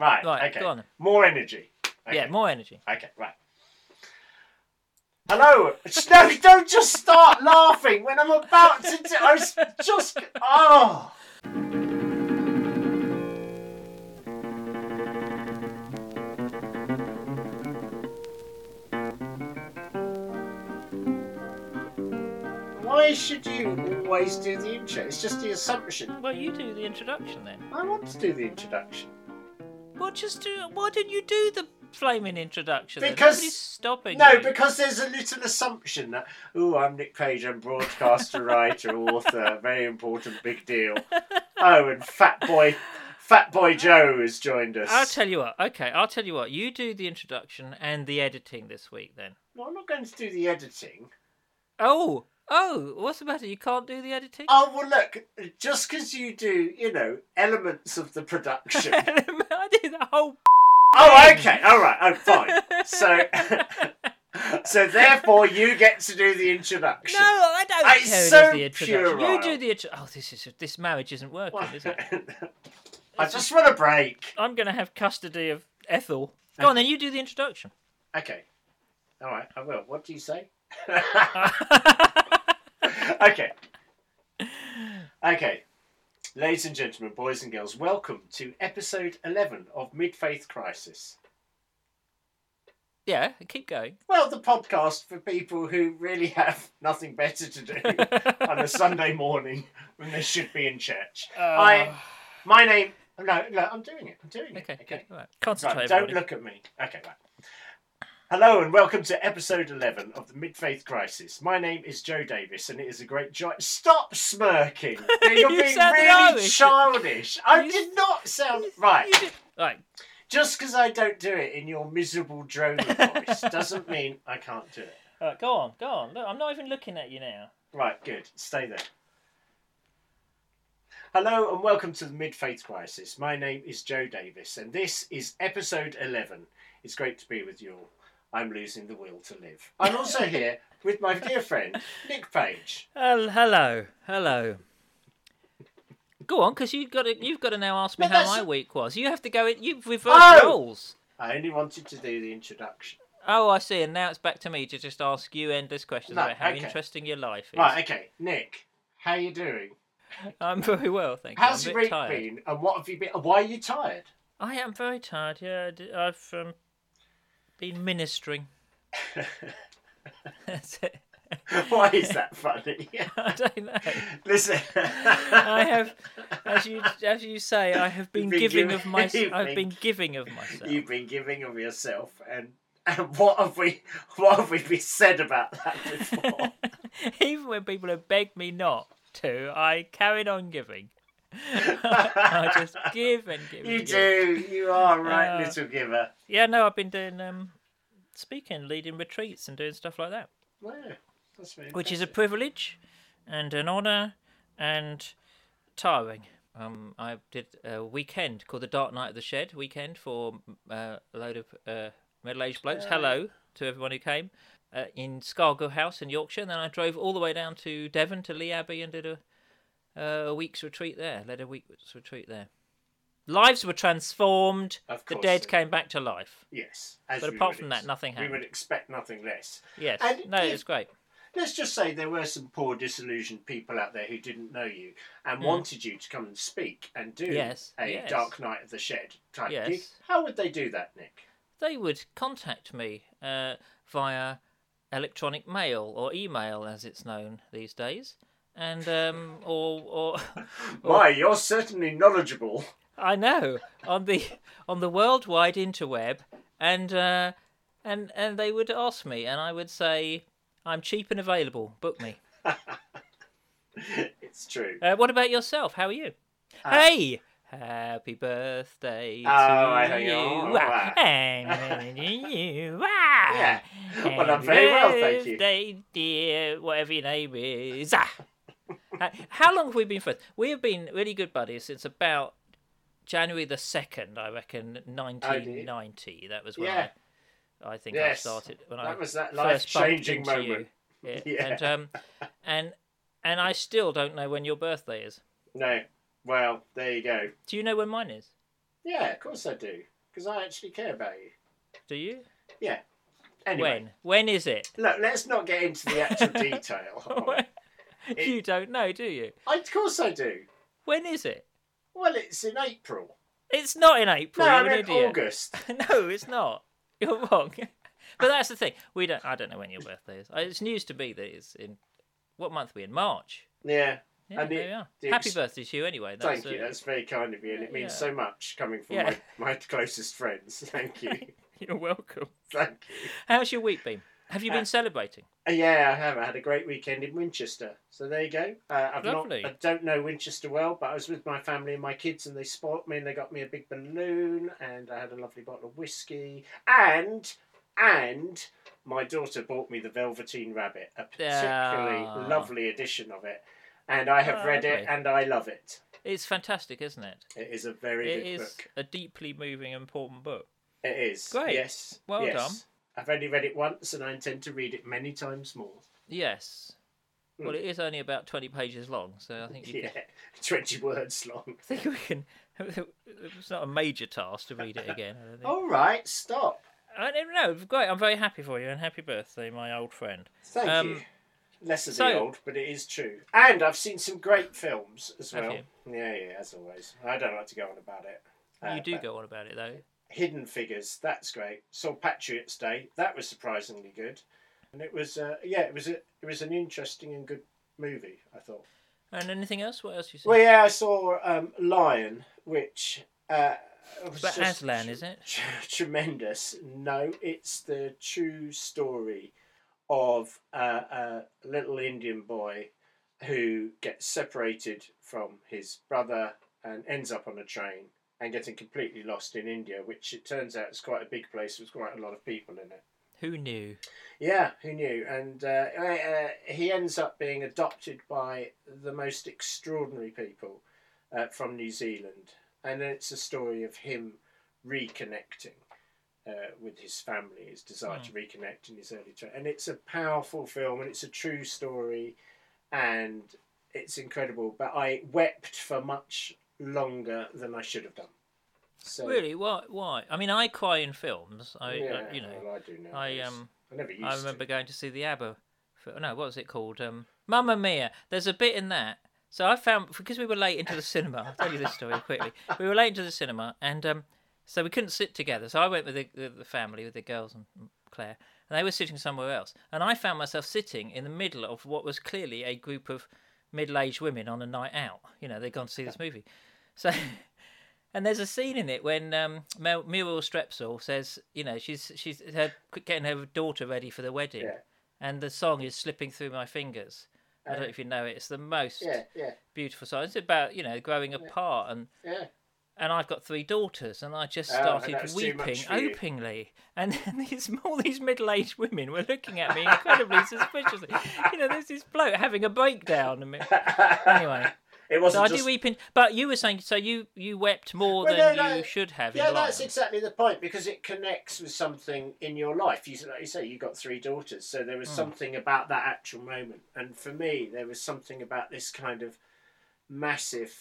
Right. Right, Okay. go on then. More energy. Okay. Yeah, more energy. Okay. Right. Hello. No, don't just start laughing when I'm about to. Do, I was just. Oh. Why should you always do the intro? It's just the assumption. Well, you do the introduction then. I want to do the introduction. Well, just do. Why didn't you do the flaming introduction? then? Because- Nobody's stopping No, you. because there's a little assumption that, oh, I'm Nick Page, I'm broadcaster, writer, author, very important, big deal. Oh, and Fat Boy, Fat Boy Joe has joined us. I'll tell you what. Okay, I'll tell you what. You do the introduction and the editing this week then. no, I'm not going to do the editing. Oh, oh, what's the matter? You can't do the editing? Oh, well, look, just because you do, you know, elements of the production. I do the whole. oh, okay, all right, oh, fine. So, so therefore, you get to do the introduction. No, I don't Ah, care who so does the introduction. You do the intro. Oh, this is this marriage isn't working, is it? I just want a break. I'm going to have custody of Ethel. Go on, then you do the introduction. Okay. All right, I will. What do you say? Okay. Okay. Ladies and gentlemen, boys and girls, welcome to episode 11 of Mid Faith Crisis. yeah, keep going. Well, the podcast for people who really have nothing better to do on a Sunday morning when they should be in church. Uh, I, my name. No, no, I'm doing it. I'm doing it. Okay, okay. Right. Concentrate, Right, don't look at me. Okay, right. Hello and welcome to episode 11 of the Mid Faith Crisis. My name is Joe Davis and it is a great joy. Stop smirking! You're You being sounded really childish. I You- did not sound. Right. Right. Just because I don't do it in your miserable drone voice doesn't mean I can't do it. Right, go on, go on. Look, I'm not even looking at you now. Right, good. Stay there. Hello and welcome to the Mid Faith Crisis. My name is Joe Davis and this is episode 11. It's great to be with you all. I'm losing the will to live. I'm also here with my dear friend Nick Page. Hel- hello, hello. Go on, because you've got to you've got to now ask me No, how my week was. You have to go in. You've reversed Oh! roles. I only wanted to do the introduction. Oh, I see. And now it's back to me to just ask you endless questions No, about how okay. interesting your life is. Right, okay. Nick, how are you doing? I'm very well, thank you. How's your week tired. been and what have you been? Why are you tired? I am very tired. Yeah, I've um, been ministering. That's it. Why is that funny? I don't know. Listen. I have, as you as you say, I have been, been giving giving- of myself. I've been- been giving of myself. You've been giving of yourself, and, and what have we what have we been said about that before? Even when people have begged me not to, I carried on giving. I just give and give. you and give. do. You are right, Uh, little giver. Yeah, no, I've been doing um, speaking, leading retreats, and doing stuff like that, Wow, that's very which is a privilege and an honour and tiring. Um, I did a weekend called the Dark Night of the Shed weekend for uh, a load of uh, middle-aged blokes. Hello to everyone who came uh, in Scargill House in Yorkshire. And then I drove all the way down to Devon to Lee Abbey and did a, a week's retreat there. Led a week's retreat there. Lives were transformed. Of The course dead they came back to life. Yes, as But we apart would from that, nothing happened We would expect nothing less. Yes. And no, if- it's great. Let's just say there were some poor, disillusioned people out there who didn't know you and Mm. wanted you to come and speak and do Yes, a yes. Dark Night of the Shed type Yes. gig. How would they do that, Nick? They would contact me uh, via electronic mail or email, as it's known these days, and um, or or Why, you're certainly knowledgeable. I know on the on the worldwide interweb, and uh, and and they would ask me, and I would say, "I'm cheap and available. Book me." it's true. Uh, what about yourself? How are you? hey, happy birthday to Oh, I know you! Ah, and you! Ah, Yeah. Well, I'm very well, thank you. Birthday, dear, whatever your name is. How long have we been friends? We have been really good buddies since about January the second, I reckon, nineteen ninety. That was when Yeah. I, I think Yes. I started when I That was that into you. moment. Yeah. Yeah. And um, and and I still don't know when your birthday is. No. Well, there you go. Do you know when mine is? Yeah, of course I do. Because I actually care about you. Do you? Yeah. Anyway, When? When is it? look, let's not get into the actual detail. You don't know, do you? I, of course I do. When is it? Well, it's in April. It's not in April. no, I you're an meant idiot. August. no, it's not. You're wrong. but that's the thing. We don't. I don't know when your birthday is. It's news to me that it's in. What month are we in? March. Yeah. Yeah, And the- there we are. Happy ex- birthday to you, anyway. Thank you. uh, That's very kind of you, and it means yeah. so much coming from Yeah. my, my closest friends. Thank you. You're welcome. Thank you. How's your week been? Have you been Uh, celebrating? Uh, yeah, I have. I had a great weekend in Winchester. So there you go. Uh, I've Lovely. not. I don't know Winchester well, but I was with my family and my kids, and they spoilt me, and they got me a big balloon, and I had a lovely bottle of whiskey, and and my daughter bought me the Velveteen Rabbit, a particularly Ah. lovely edition of it, and I have Ah, read it, and I love it. It's fantastic, isn't it? It is a very It good is book. a deeply moving, important book. It is. Great. Yes. Well yes. done. I've only read it once, and I intend to read it many times more. Yes. Well, Mm. it is only about 20 pages long, so I think you Yeah, twenty words long. I think we can. It's not a major task to read it again. I don't think. All right, stop. I don't know. Great. I'm very happy for you, and happy birthday, my old friend. Thank Um, you. Less of so- the old, but it is true. And I've seen some great films as well. you? Yeah, yeah, as always. I don't like to go on about it. Uh, you do but go on about it though. Hidden Figures, that's great. Saw Patriots Day, that was surprisingly good. And it was, uh, yeah, it was a, it was an interesting and good movie. I thought. And anything else? What else you see? Well, yeah, I saw um, Lion, which. Uh, was but Aslan, tr- is it? tr- tremendous. No, it's the true story of uh, a little Indian boy who gets separated from his brother and ends up on a train and getting completely lost in India, which it turns out is quite a big place with quite a lot of people in it. Who knew? Yeah, who knew? And uh, uh, he ends up being adopted by the most extraordinary people uh, from New Zealand. And it's a story of him reconnecting uh, with his family, his desire to reconnect in his early twenties. And it's a powerful film and it's a true story and it's incredible. But I wept for much longer than I should have done. So, Really? Why? Why? I mean, I cry in films. I, yeah, uh, you know, well, I do know. I um, I never used I to. remember going to see the ABBA. fi- No, what was it called? Um, Mamma Mia. There's a bit in that. So I found because we were late into the cinema. I'll tell you this story quickly. We were late into the cinema, and um, so we couldn't sit together. So I went with the, the, the family, with the girls and Claire, and they were sitting somewhere else. And I found myself sitting in the middle of what was clearly a group of middle-aged women on a night out. You know, they'd gone to see this movie. So, and there's a scene in it when um, Muriel Strepsil says, you know, she's she's her, getting her daughter ready for the wedding, Yeah. and the song is slipping through my fingers. I don't know Uh, if you know it. It's the most Yeah, yeah, beautiful song. It's about you know growing apart, and yeah. and I've got three daughters, and I just Oh, started that was too much weeping openly, and these all these middle-aged women were looking at me incredibly suspiciously. You know, there's this bloke having a breakdown. Anyway, it so wasn't I just do weep in. But you were saying, so you you wept more Well, than no, no, you should have. Yeah, that's exactly the point because it connects with something in your life. You like you say, you got three daughters, so there was Hmm. something about that actual moment. And for me, there was something about this kind of massive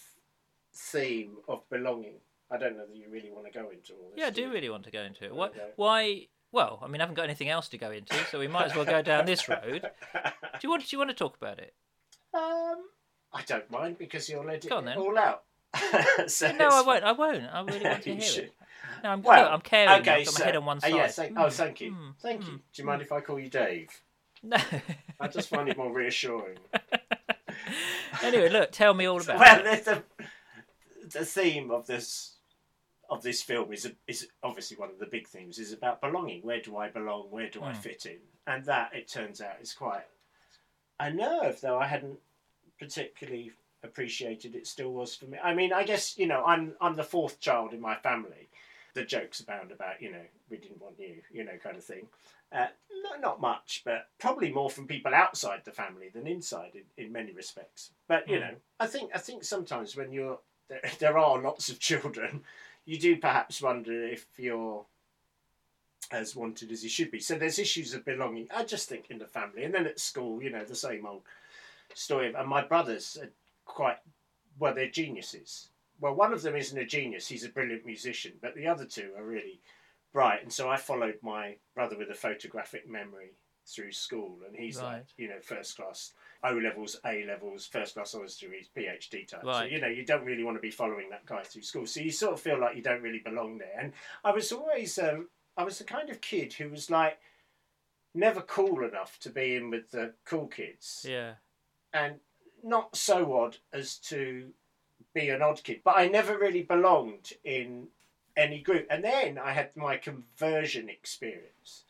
theme of belonging. I don't know that you really want to go into all this. Yeah, I do do really want to go into it. Why? Well, I mean, I haven't got anything else to go into, so we might as well go down this road. Do you want? Do you want to talk about it? um, I don't mind because you'll let it Go on then. all out. So No, I won't. I won't. I really want to You hear should. it. No, I'm, Well, look, I'm caring. okay, I've got so- my head on one uh, side. yes, thank, oh, thank you, mm, thank you. Do you mind if I call you Dave? No. I just find it more reassuring. anyway, look, tell me all about well, it. there's the the theme of this of this film is is obviously one of the big themes is about belonging. Where do I belong? Where do I Hmm. fit in? And that it turns out is quite a nerve, though I hadn't particularly appreciated. It still was for me. I mean, I guess you know I'm I'm the fourth child in my family. The jokes abound about you know we didn't want you, you know, kind of thing. Uh, not, not much, but probably more from people outside the family than inside in, in many respects. But you Mm. know, I think I think sometimes when you're there, there are lots of children, you do perhaps wonder if you're as wanted as you should be. So there's issues of belonging. I just think in the family, and then at school, you know, the same old story. And my brothers are quite well, they're geniuses. well, one of them isn't a genius; he's a brilliant musician, but the other two are really bright. And so I followed my brother with a photographic memory through school, and he's like, you know, first class O levels, A levels, first class honours degrees, PhD type. So you know, you don't really want to be following that guy through school, so you sort of feel like you don't really belong there. And I was always, um, I was the kind of kid who was like never cool enough to be in with the cool kids Yeah. And not so odd as to be an odd kid, but I never really belonged in any group. And then I had my conversion experience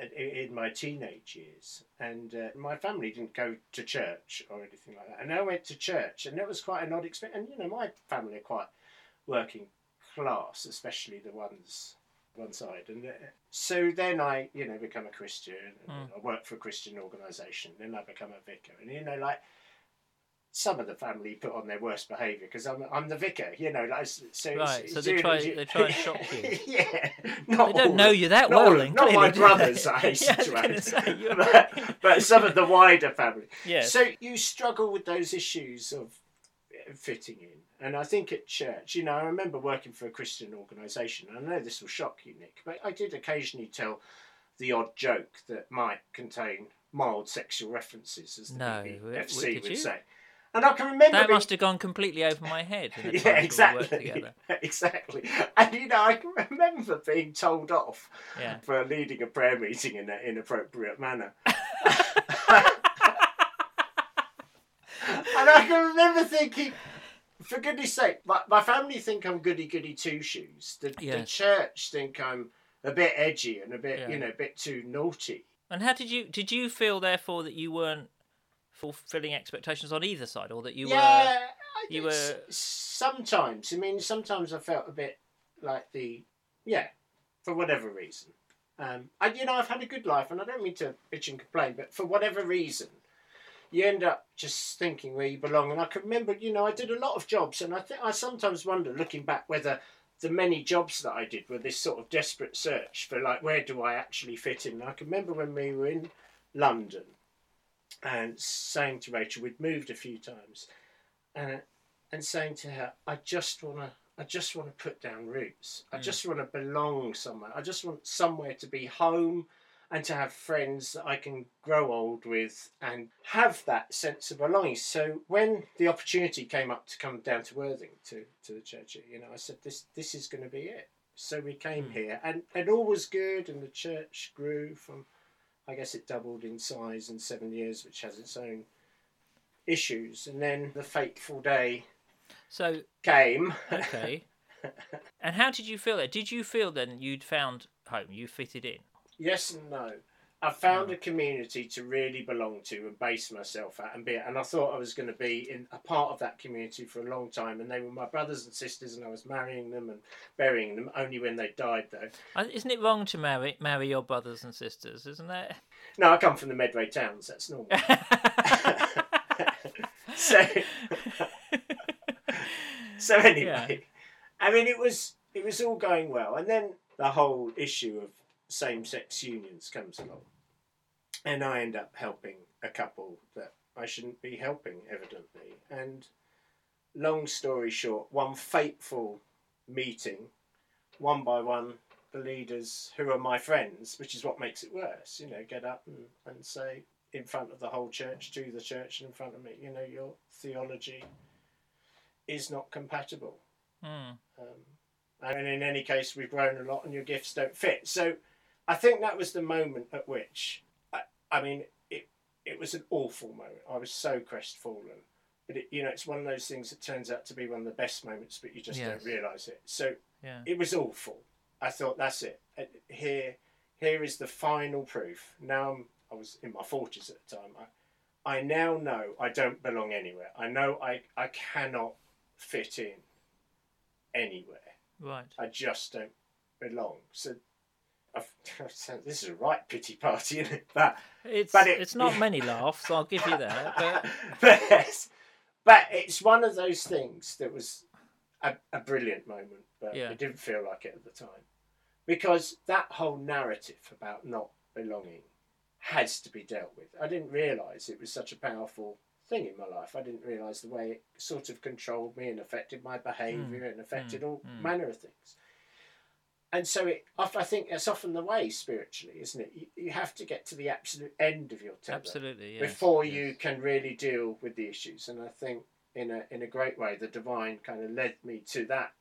uh, in my teenage years, and uh, my family didn't go to church or anything like that. And I went to church, and that was quite an odd experience. And you know, my family are quite working class, especially the ones one side. And uh, so then I, you know, become a Christian. And I work for a Christian organisation. Then I become a vicar, and you know, like some of the family put on their worst behaviour because I'm I'm the vicar, you know. Like so, Right, so they try- they try and shock you. yeah, not They don't all know you that not well, all of- then, not my brothers. I Yeah, to say, but, but some of the wider family. Yes. So you struggle with those issues of fitting in, and I think at church, you know, I remember working for a Christian organisation. I know this will shock you, Nick, but I did occasionally tell the odd joke that might contain mild sexual references, as the No, did would you? say. And I can remember that being- must have gone completely over my head. Yeah, times when we exactly. exactly. And you know, I can remember being told off Yeah. for leading a prayer meeting in an inappropriate manner. and I can remember thinking, for goodness sake, my, my family think I'm goody goody two shoes. The, the church think I'm a bit edgy and a bit, Yeah. you know, a bit too naughty. And how did you did you feel therefore that you weren't fulfilling expectations on either side, or that you yeah, were? I you were- sometimes. I mean, sometimes I felt a bit like the yeah, for whatever reason. Um, and you know, I've had a good life, and I don't mean to bitch and complain, but for whatever reason, you end up just thinking where you belong. And I can remember, you know, I did a lot of jobs, and I think I sometimes wonder, looking back, whether the many jobs that I did were this sort of desperate search for like where do I actually fit in. And I can remember when we were in London and saying to Rachel, we'd moved a few times, uh, and saying to her, I just want to. I just want to put down roots. I Mm. just want to belong somewhere. I just want somewhere to be home and to have friends that I can grow old with and have that sense of belonging. So when the opportunity came up to come down to Worthing to, to the church, you know, I said this this is going to be it. So we came Mm. here and, and all was good and the church grew from I guess it doubled in size in seven years, which has its own issues. And then the fateful day So came. okay. and how did you feel there? Did you feel then you'd found home? You fitted in. Yes and no. I found a community to really belong to and base myself at and be and I thought I was going to be in a part of that community for a long time and they were my brothers and sisters and I was marrying them and burying them only when they died though. Uh, Isn't it wrong to marry marry your brothers and sisters? Isn't that? No, I come from the Medway towns, that's normal. so so anyway, I mean it was it was all going well and then the whole issue of same-sex unions comes along and I end up helping a couple that I shouldn't be helping evidently and long story short one fateful meeting one by one the leaders who are my friends which is what makes it worse you know get up and, and say in front of the whole church to the church and in front of me you know your theology is not compatible Hmm. um, and in any case, we've grown a lot, and your gifts don't fit. So, I think that was the moment at which, I, I mean, it it was an awful moment. I was so crestfallen, but it, you know, it's one of those things that turns out to be one of the best moments, but you just Yes. don't realise it. So Yeah. it was awful. I thought that's it. Here, here is the final proof. Now I'm, I was in my forties at the time. I, I now know I don't belong anywhere. I know I, I cannot fit in anywhere. Right. I just don't belong. So this is a right pity party, isn't it? But It's But it- it's not many laughs. I'll give you that. But but, yes, but it's one of those things that was a, a brilliant moment, but Yeah. it didn't feel like it at the time. Because that whole narrative about not belonging has to be dealt with. I didn't realise it was such a powerful thing in my life. I didn't realise the way it sort of controlled me and affected my behaviour and affected all mm. manner of things. And so it, I think that's often the way spiritually, isn't it? You, you have to get to the absolute end of your tether Absolutely. Yes, before yes. you can really deal with the issues. And I think in a in a great way, the divine kind of led me to that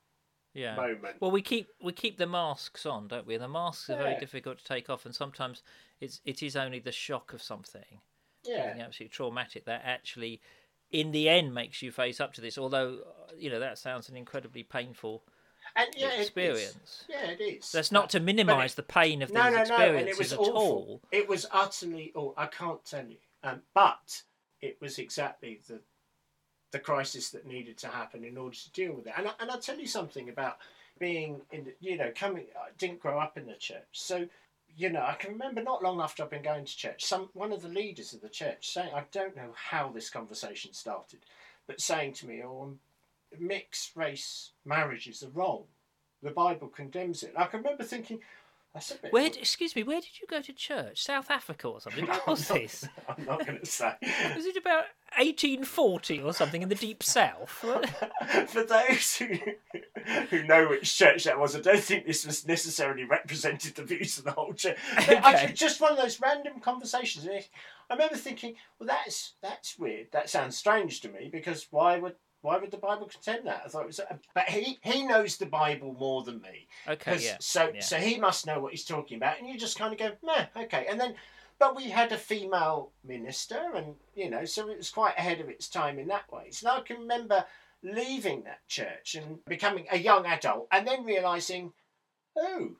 Yeah. moment. Well, we keep we keep the masks on, don't we? And the masks are very difficult to take off, and sometimes it's it is only the shock of something, yeah, something absolutely traumatic, that actually, in the end, makes you face up to this. Although, you know, that sounds an incredibly painful and yeah, experience. Yeah, it is. That's not to minimise the pain of these no, no, no, and it was at awful. all. It was utterly. Oh, I can't tell you. Um, but it was exactly the the crisis that needed to happen in order to deal with it. And I, and I'll tell you something about being in. The, you know, coming. I didn't grow up in the church, so. You know, I can remember not long after I've been going to church, some one of the leaders of the church saying, I don't know how this conversation started, but saying to me, "Oh, mixed race marriages are wrong. The Bible condemns it." I can remember thinking, "That's a bit." Where? d- Excuse me. Where did you go to church? South Africa or something? Where was I'm not- this? I'm not going to say. Was it about 1840 or something in the deep south? For those who who know which church that was, I don't think this was necessarily represented the views of the whole church. Okay. actually, just one of those random conversations. I remember thinking, well, that's that's weird. That sounds strange to me because why would why would the Bible condemn that? I thought it was, but he he knows the Bible more than me. Okay, yeah. So yeah. so he must know what he's talking about, and you just kind of go, meh, okay. And then, but we had a female minister, and you know, so it was quite ahead of its time in that way. So I can remember leaving that church and becoming a young adult, and then realizing, oh,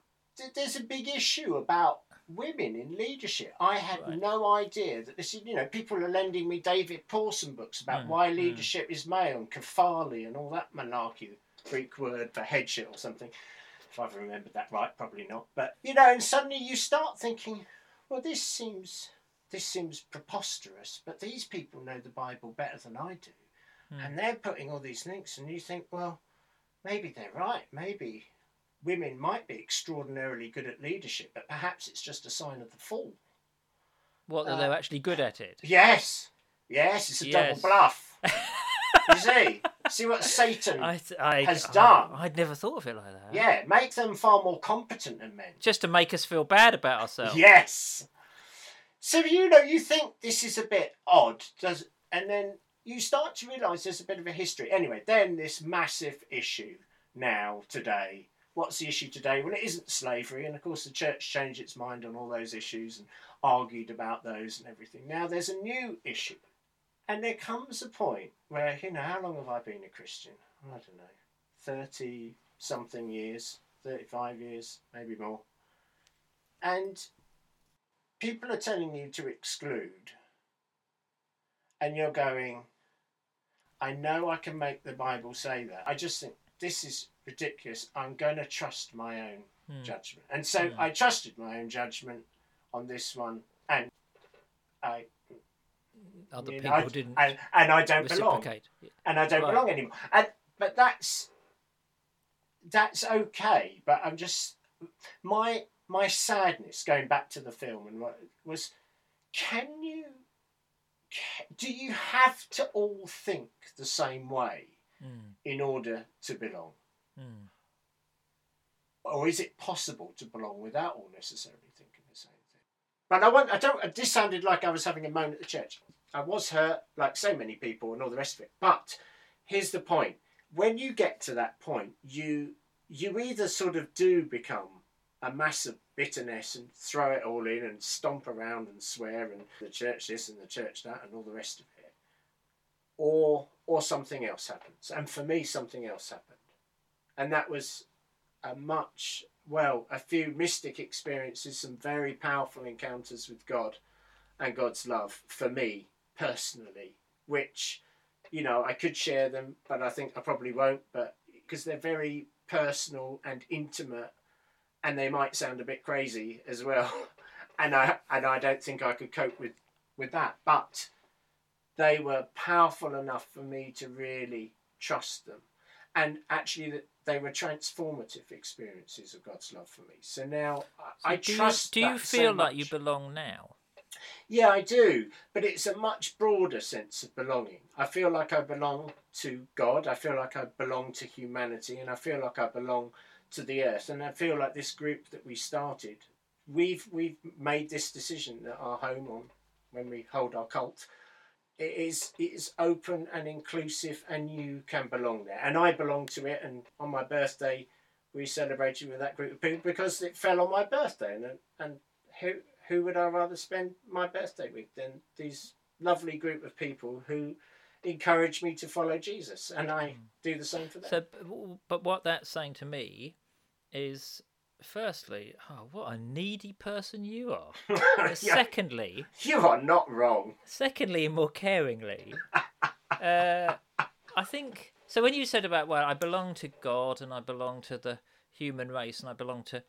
there's a big issue about women in leadership. I had Right. no idea that this is, you know, people are lending me David Pawson books about Mm, why mm. leadership is male and kephale and all that malarkey, Greek word for headship or something. If I've remembered that right, probably not. But you know, and suddenly you start thinking, well, this seems this seems preposterous, but these people know the Bible better than I do, Hmm. and they're putting all these links, and you think, well, maybe they're right. Maybe women might be extraordinarily good at leadership, but perhaps it's just a sign of the fall. What, that uh, they're actually good at it? Yes, yes, it's a Yes. double bluff. you see, see what Satan. I, I, has I- done. I'd never thought of it like that. yeah, make them far more competent than men. Just to make us feel bad about ourselves. Yes. So you know, you think this is a bit odd, does and then you start to realise there's a bit of a history. Anyway, then this massive issue now today. What's the issue today? Well, it isn't slavery, and of course the church changed its mind on all those issues and argued about those and everything. Now there's a new issue, and there comes a point where you know how long have I been a Christian? I don't know, thirty something years, thirty-five years, maybe more, and people are telling you to exclude, and you're going, I know I can make the Bible say that. I just think this is ridiculous. I'm going to trust my own Hmm. judgment. And so Hmm. I trusted my own judgment on this one, and I, Other people know, I- didn't and, and I don't belong and I don't Right. belong anymore. And but that's that's okay. But I'm just my my sadness going back to the film and what was can you do you have to all think the same way Mm, in order to belong mm. or is it possible to belong without all necessarily thinking the same thing? But i i don't this sounded like i was having a moan at the church. I was hurt like so many people and all the rest of it. But here's the point. When you get to that point you you either sort of do become a mass of bitterness and throw it all in and stomp around and swear and the church this and the church that and all the rest of it. Or or something else happens. And for me something else happened and that was a much well a few mystic experiences some very powerful encounters with god and god's love for me personally which you know i could share them but i think i probably won't but because they're very personal and intimate and they might sound a bit crazy as well. And i and i don't think i could cope with with that but they were powerful enough for me to really trust them. And actually that they were transformative experiences of God's love for me. So now I, I do trust. You, do you that so feel like you belong now? Yeah, I do, but it's a much broader sense of belonging. I feel like I belong to God, I feel like I belong to humanity, and I feel like I belong to the earth. And I feel like this group that we started, we've we've made this decision that our home on when we hold our cult it is it is open and inclusive and you can belong there. And I belong to it and on my birthday we celebrated with that group of people because it fell on my birthday and and who who would I rather spend my birthday with than these lovely group of people who encourage me to follow Jesus, and I hmm. do the same for them. So, but what that's saying to me is, firstly, oh, what a needy person you are. Yeah, Secondly, you are not wrong. secondly, more caringly, uh, I think. So when you said about well, I belong to God and I belong to the human race and I belong to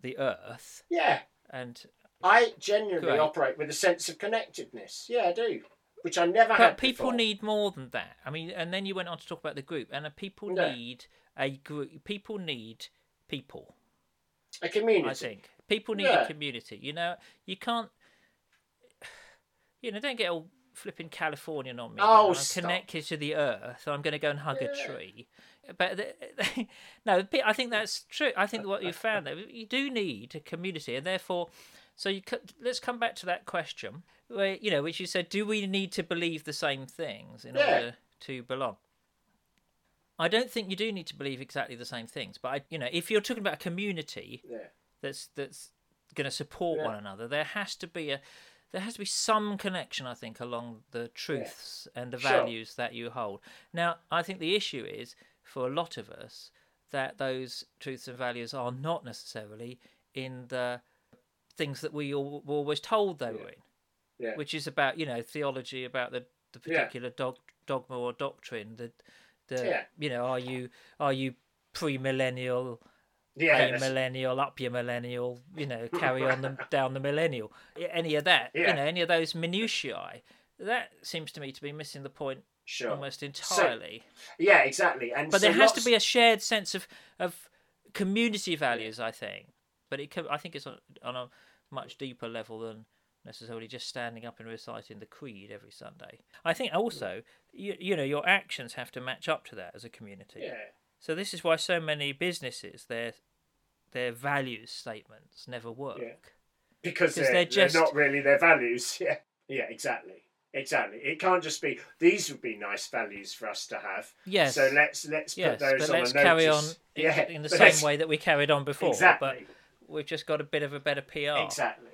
the earth Yeah, and I genuinely Great. operate with a sense of connectedness. Yeah, I do, which I never had. But people before. need more than that. I mean, and then you went on to talk about the group, and uh, people Yeah. need a group. People need people. A community. I think people need Yeah. a community. You know, you can't. You know, don't get all flipping Californian on me. Oh. I'm stop. connected to the earth. So I'm going to go and hug Yeah. a tree. But the, no, I think that's true. I think what you found there, you do need a community, and therefore, so you let's come back to that question, where you know, which you said, do we need to believe the same things in Yeah. order to belong? I don't think you do need to believe exactly the same things, but I, you know, if you're talking about a community, Yeah, that's that's going to support Yeah. one another. There has to be a there has to be some connection, I think, along the truths and the Sure. values that you hold. Now, I think the issue is for a lot of us that those truths and values are not necessarily in the things that we all, were always told they were in, yeah, which is about you know theology about the the Yeah. particular dog, dogma or doctrine. The the Yeah. you know are you are you pre-millennial yeah. amillennial, up your millennial, you know, carry on them down the millennial. Any of that, Yeah. you know, any of those minutiae, that seems to me to be missing the point Sure. almost entirely. Yeah, exactly. And but so there has to be a shared sense of of community values, I think. But it can, I think it's on, on a much deeper level than necessarily just standing up and reciting the creed every Sunday. I think also, you, you know, your actions have to match up to that as a community. Yeah, So this is why so many businesses their their values statements never work. Yeah. because 'Cause they're, they're they're, just- not really their values. Yeah, yeah, exactly, exactly. It can't just be these would be nice values for us to have. Yes. So let's let's put yes, those but on let's carry on notice. in, yeah, in the same let's- way that we carried on before. Exactly. But we've just got a bit of a better PR. Exactly.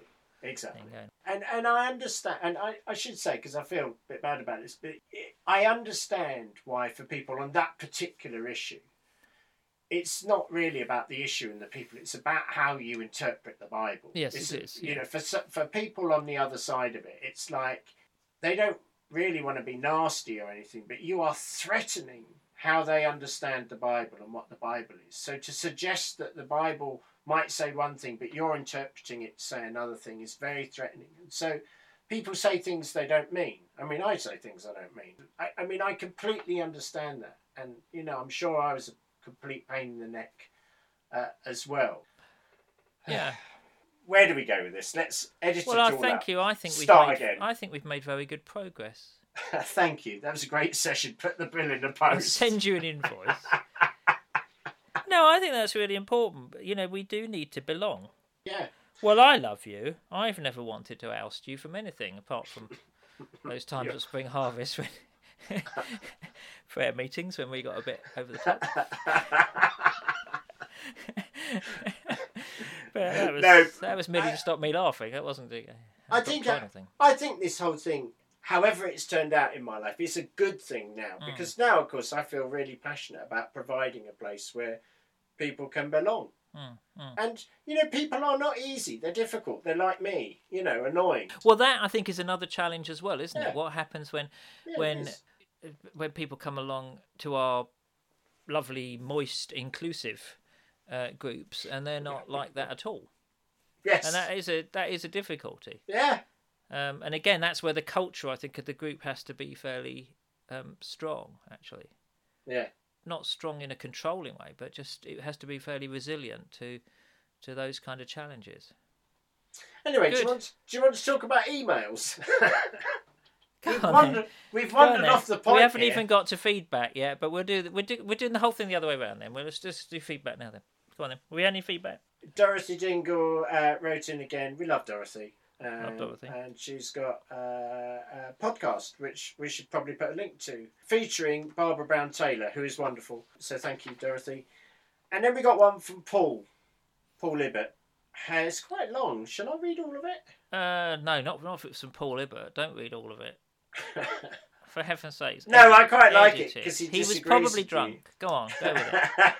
Exactly. And and I understand, and I, I should say because I feel a bit bad about this, but it, I understand why for people on that particular issue, it's not really about the issue and the people. It's about how you interpret the Bible. Yes, It's it is, You yeah. know, for for people on the other side of it, it's like they don't really want to be nasty or anything, but you are threatening how they understand the Bible and what the Bible is. So to suggest that the Bible might say one thing, but you're interpreting it to say another thing is very threatening. And so people say things they don't mean. I mean, I say things I don't mean. I, I mean, I completely understand that. And, you know, I'm sure I was a complete pain in the neck uh, as well. Yeah. Where do we go with this? Let's edit Well, it I all thank up. you. I think we've Start made, again. I think we've made very good progress. Thank you. That was a great session. Put the bill in the I'll post. send you an invoice. no, I think that's really important. You know, we do need to belong. Yeah. Well, I love you. I've never wanted to oust you from anything apart from those times Yeah. at Spring Harvest when prayer meetings when we got a bit over the top. but that was No, that was merely I- to stop me laughing. That wasn't the. I think I. I think this whole thing, however it's turned out in my life, is a good thing now Mm. because now, of course, I feel really passionate about providing a place where people can belong. Mm, mm. And you know, people are not easy. They're difficult. They're like me. You know, annoying. Well, that I think is another challenge as well, isn't Yeah. it? What happens when Yeah, when is. when people come along to our lovely, moist, inclusive uh, groups, and they're not like that at all, yes, and that is a that is a difficulty. yeah, Um, and again, that's where the culture, I think, of the group has to be fairly um, strong. Actually, yeah, not strong in a controlling way, but just it has to be fairly resilient to to those kind of challenges. Anyway, do you, want, do you want to talk about emails? We've on wandered, we've wandered off the point. We haven't here. even got to feedback yet, but we'll do. We're, do, we're doing the whole thing the other way around. Then we'll let's just do feedback now. Then Come on then. We have any feedback? Dorothy Dingle uh, wrote in again. We love Dorothy. Um, And she's got uh, a podcast, which we should probably put a link to, featuring Barbara Brown Taylor, who is wonderful. So thank you, Dorothy. And then we got one from Paul, Paul Ibbott. Uh, It's quite long. Shall I read all of it? Uh, no, not not if it's from Paul Ibbott. Don't read all of it. For heaven's sakes. No, I quite like it it, 'cause he was probably drunk. Go on, go with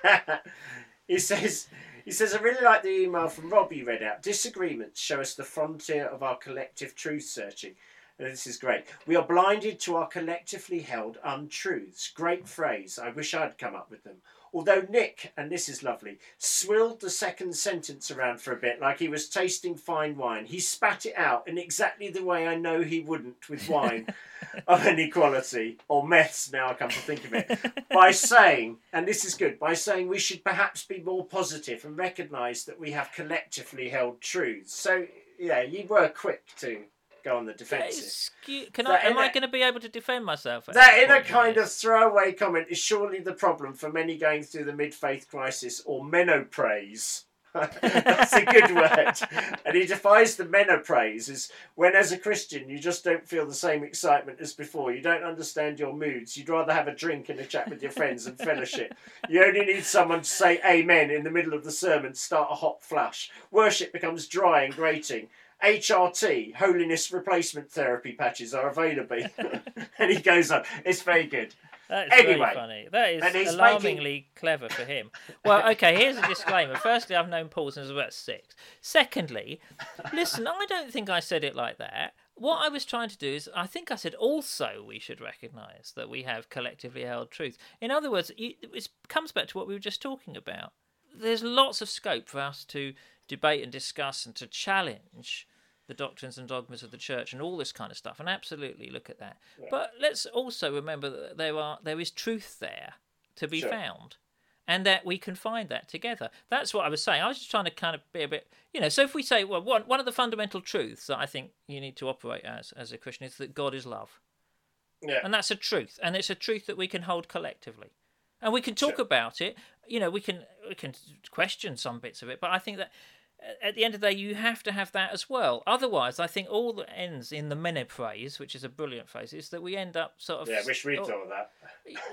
it. he says he says I really like the email from Rob you read out. Disagreements show us the frontier of our collective truth searching. And this is great. We are blinded to our collectively held untruths. Great phrase. I wish I'd come up with them. Although Nick, and this is lovely, swilled the second sentence around for a bit like he was tasting fine wine. He spat it out in exactly the way I know he wouldn't with wine of any quality, or meths now I come to think of it, by saying, and this is good, by saying we should perhaps be more positive and recognise that we have collectively held truths. So, yeah, you were quick to go on the defensive. is Can That I? Am in I a- going to be able to defend myself? That, in a kind of throwaway comment, is surely the problem for many going through the mid faith crisis or menopraise. That's a good word. And he defines the menopraise is when, as a Christian, you just don't feel the same excitement as before. You don't understand your moods. You'd rather have a drink and a chat with your friends and fellowship. You only need someone to say amen in the middle of the sermon, to start a hot flush. Worship becomes dry and grating. HRT, holiness replacement therapy patches are available. and he goes on. It's very good. That's Anyway, very funny. That is alarmingly clever for him. Well, okay, here's a disclaimer. Firstly, I've known Paul since I was about six. Secondly, listen, I don't think I said it like that. What I was trying to do is, I think I said also we should recognise that we have collectively held truth. In other words, it comes back to what we were just talking about. There's lots of scope for us to debate and discuss and to challenge the doctrines and dogmas of the church and all this kind of stuff and absolutely look at that. But let's also remember that there are there is truth there to be Sure. found and that we can find that together. That's what i was saying. I was just trying to kind of be a bit you know so if we say well one, one of the fundamental truths that i think you need to operate as as a christian is that god is love. Yeah. and that's a truth and it's a truth that we can hold collectively. And we can talk Sure. about it. You know we can we can question some bits of it but i think that at the end of the day you have to have that as well otherwise i think all that ends in the menopraise which is a brilliant phrase is that we end up sort of Yeah, wish we'd thought that.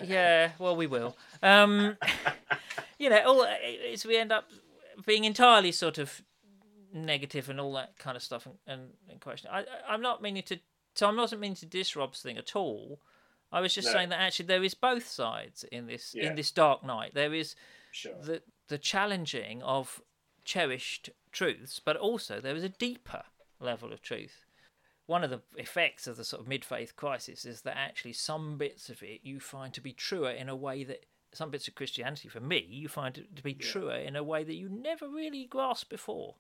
yeah well we will um you know all is we end up being entirely sort of negative and all that kind of stuff and, and, and question I, I i'm not meaning to so i'm not meaning to diss rob's thing at all i was just No. saying that actually there is both sides in this Yeah. in this dark night there is Sure. the the challenging of cherished truths, but also there is a deeper level of truth. One of the effects of the sort of mid faith crisis is that actually some bits of it you find to be truer in a way that some bits of Christianity, for me, you find it to be truer in a way that you never really grasped before.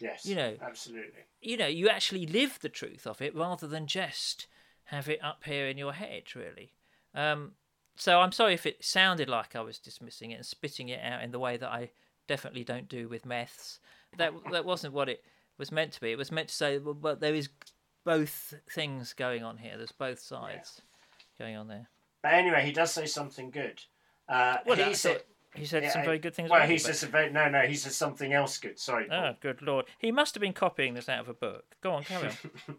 Yes. you know, Absolutely. You know, you actually live the truth of it rather than just have it up here in your head, really. Um, so I'm sorry if it sounded like I was dismissing it and spitting it out in the way that I definitely don't do with meths. That that wasn't what it was meant to be. It was meant to say, well, but there is both things going on here. There's both sides going on there. But anyway, he does say something good. Uh, Well, he said. he said yeah, some very good things. Well, he says a very, no, no. He says something else good. Sorry. Paul. Oh, good lord! He must have been copying this out of a book. Go on, carry on.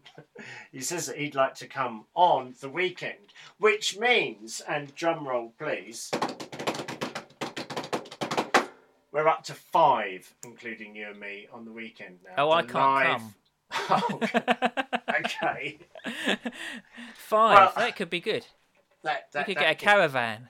He says that he'd like to come on the weekend, which means, and drum roll please, we're up to five, including you and me, on the weekend now. Oh, I The can't live- Oh, okay. Five. Well- that could be good. That, We could that get a could- caravan.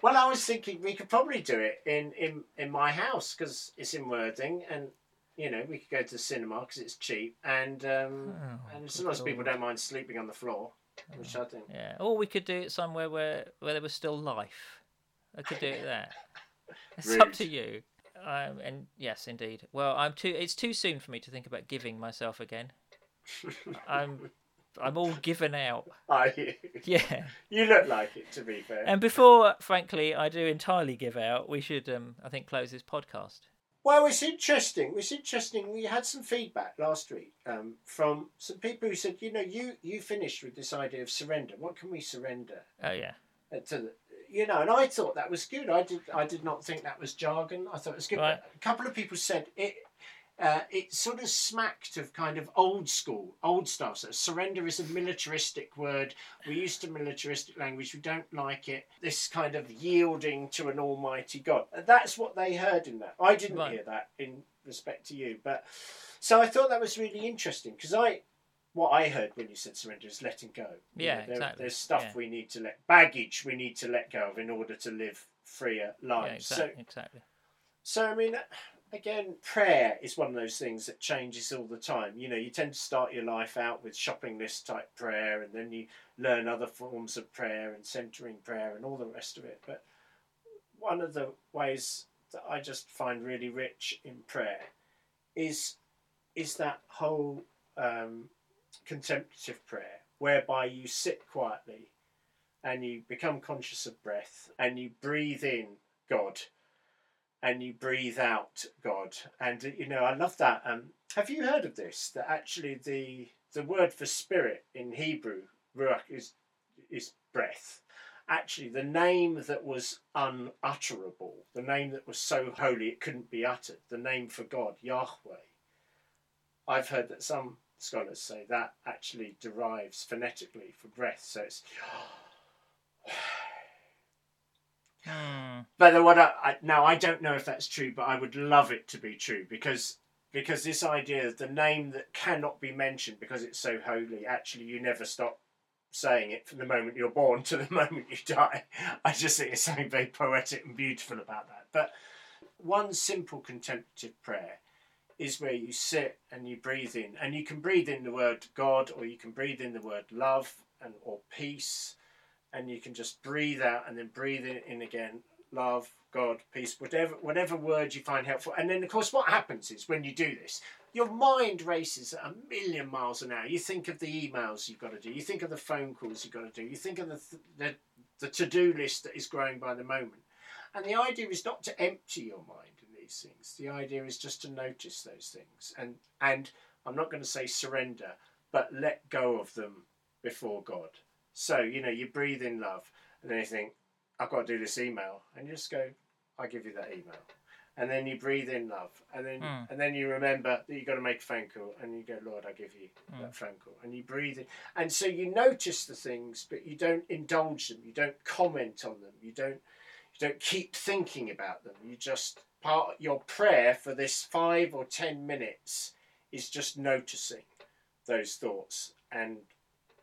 Well, I was thinking we could probably do it in in, in my house because it's in Worthing, and you know we could go to the cinema because it's cheap, and um, Oh, and sometimes people don't mind sleeping on the floor, which I think. Yeah. Or we could do it somewhere where where there was still life. I could do it there. It's up to you. Um, and yes, indeed. Well, I'm too. It's too soon for me to think about giving myself again. I'm I'm all given out. Are you? Yeah. You look like it, to be fair. And before, frankly, I do entirely give out, we should, um, I think, close this podcast. Well, it's interesting. It's interesting. We had some feedback last week um, from some people who said, you know, you you finished with this idea of surrender. What can we surrender Oh yeah. uh, to the, you know? And I thought that was good. I did. I did not think that was jargon. I thought it was good. Right. A couple of people said it. Uh, it sort of smacked of kind of old school, old stuff. So surrender is a militaristic word. We're used to militaristic language. We don't like it. This kind of yielding to an almighty God. And That's what they heard in that. I didn't Right. hear that in respect to you, but so I thought that was really interesting because I, what I heard when you said surrender is letting go. You Yeah, know, there- exactly. There's stuff Yeah. we need to let baggage we need to let go of in order to live freer Yeah, lives. so exactly. exactly. so I mean, again, prayer is one of those things that changes all the time. You know, you tend to start your life out with shopping list type prayer, and then you learn other forms of prayer and centering prayer and all the rest of it. But one of the ways that I just find really rich in prayer is is that whole um, contemplative prayer, whereby you sit quietly and you become conscious of breath and you breathe in God and you breathe out God. And you know, I love that. Um, have you heard of this? That actually the the word for spirit in Hebrew, ruach, is is breath. Actually, the name that was unutterable, the name that was so holy it couldn't be uttered, the name for God, Yahweh. I've heard that some scholars say that actually derives phonetically from breath. So it's Hmm. But the, what I, I, now I don't know if that's true, but I would love it to be true because because this idea of the name that cannot be mentioned because it's so holy, actually you never stop saying it from the moment you're born to the moment you die. I just think it's something very poetic and beautiful about that. But one simple contemplative prayer is where you sit and you breathe in, and you can breathe in the word God, or you can breathe in the word love and or peace. And you can just breathe out and then breathe in, in again. Love god peace whatever whatever word you find helpful. And then of course what happens is when you do this your mind races at a million miles an hour. You think of the emails you've got to do. You think of the phone calls you've got to do. You think of the the, the to-do list that is growing by the moment. And the idea is not to empty your mind. in these things the idea is just to notice those things and and i'm not going to say surrender but let go of them before god so, you know, you breathe in love and then you think, I've got to do this email. And you just go, I give you that email. And then you breathe in love. And then Mm. and then you remember that you've got to make a phone call and you go, Lord, I give you that phone call. And you breathe in. And so you notice the things, but you don't indulge them. You don't comment on them. You don't you don't keep thinking about them. You just part your prayer for this five or ten minutes is just noticing those thoughts and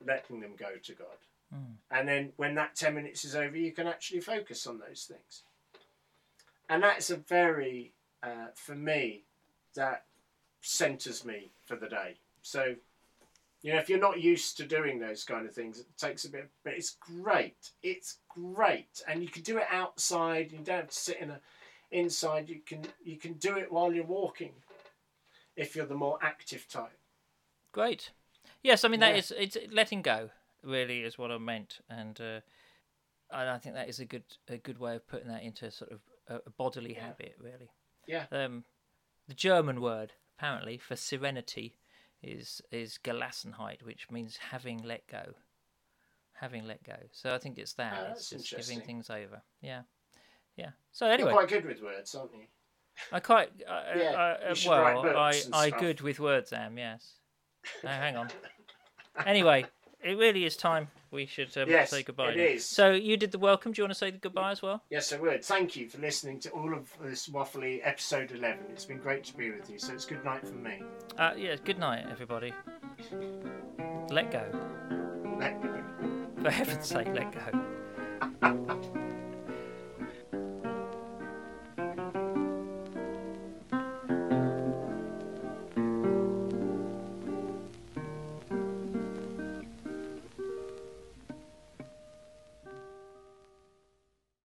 letting them go to God. Mm. And then when that 10 minutes is over, you can actually focus on those things. And that's a very, uh, for me, that centers me for the day. So, you know, if you're not used to doing those kind of things, it takes a bit, but it's great. It's great. And you can do it outside. You don't have to sit in a, inside. You can, you can do it while you're walking if you're the more active type. Great. Yes, I mean that Yeah. is it's letting go. Really is what I meant, and uh, I I think that is a good a good way of putting that into sort of a, a bodily Yeah. habit. Really. Yeah. Um, the German word apparently for serenity is is Gelassenheit, which means having let go. Having let go. So I think it's that. Oh, it's just giving things over. Yeah. Yeah. So anyway, You're quite good with words, aren't you? I quite. Uh, Yeah, uh, you should write well, I I good with words am yes. No, hang on. Anyway, it really is time we should um, Yes, say goodbye. it now. is. So you did the welcome. Do you want to say the goodbye as well? Yes, I would. Thank you for listening to all of this waffly episode 11. It's been great to be with you. So it's good night from me. Uh, yeah. Good night, everybody. Let go. Let go. For heaven's sake, let go.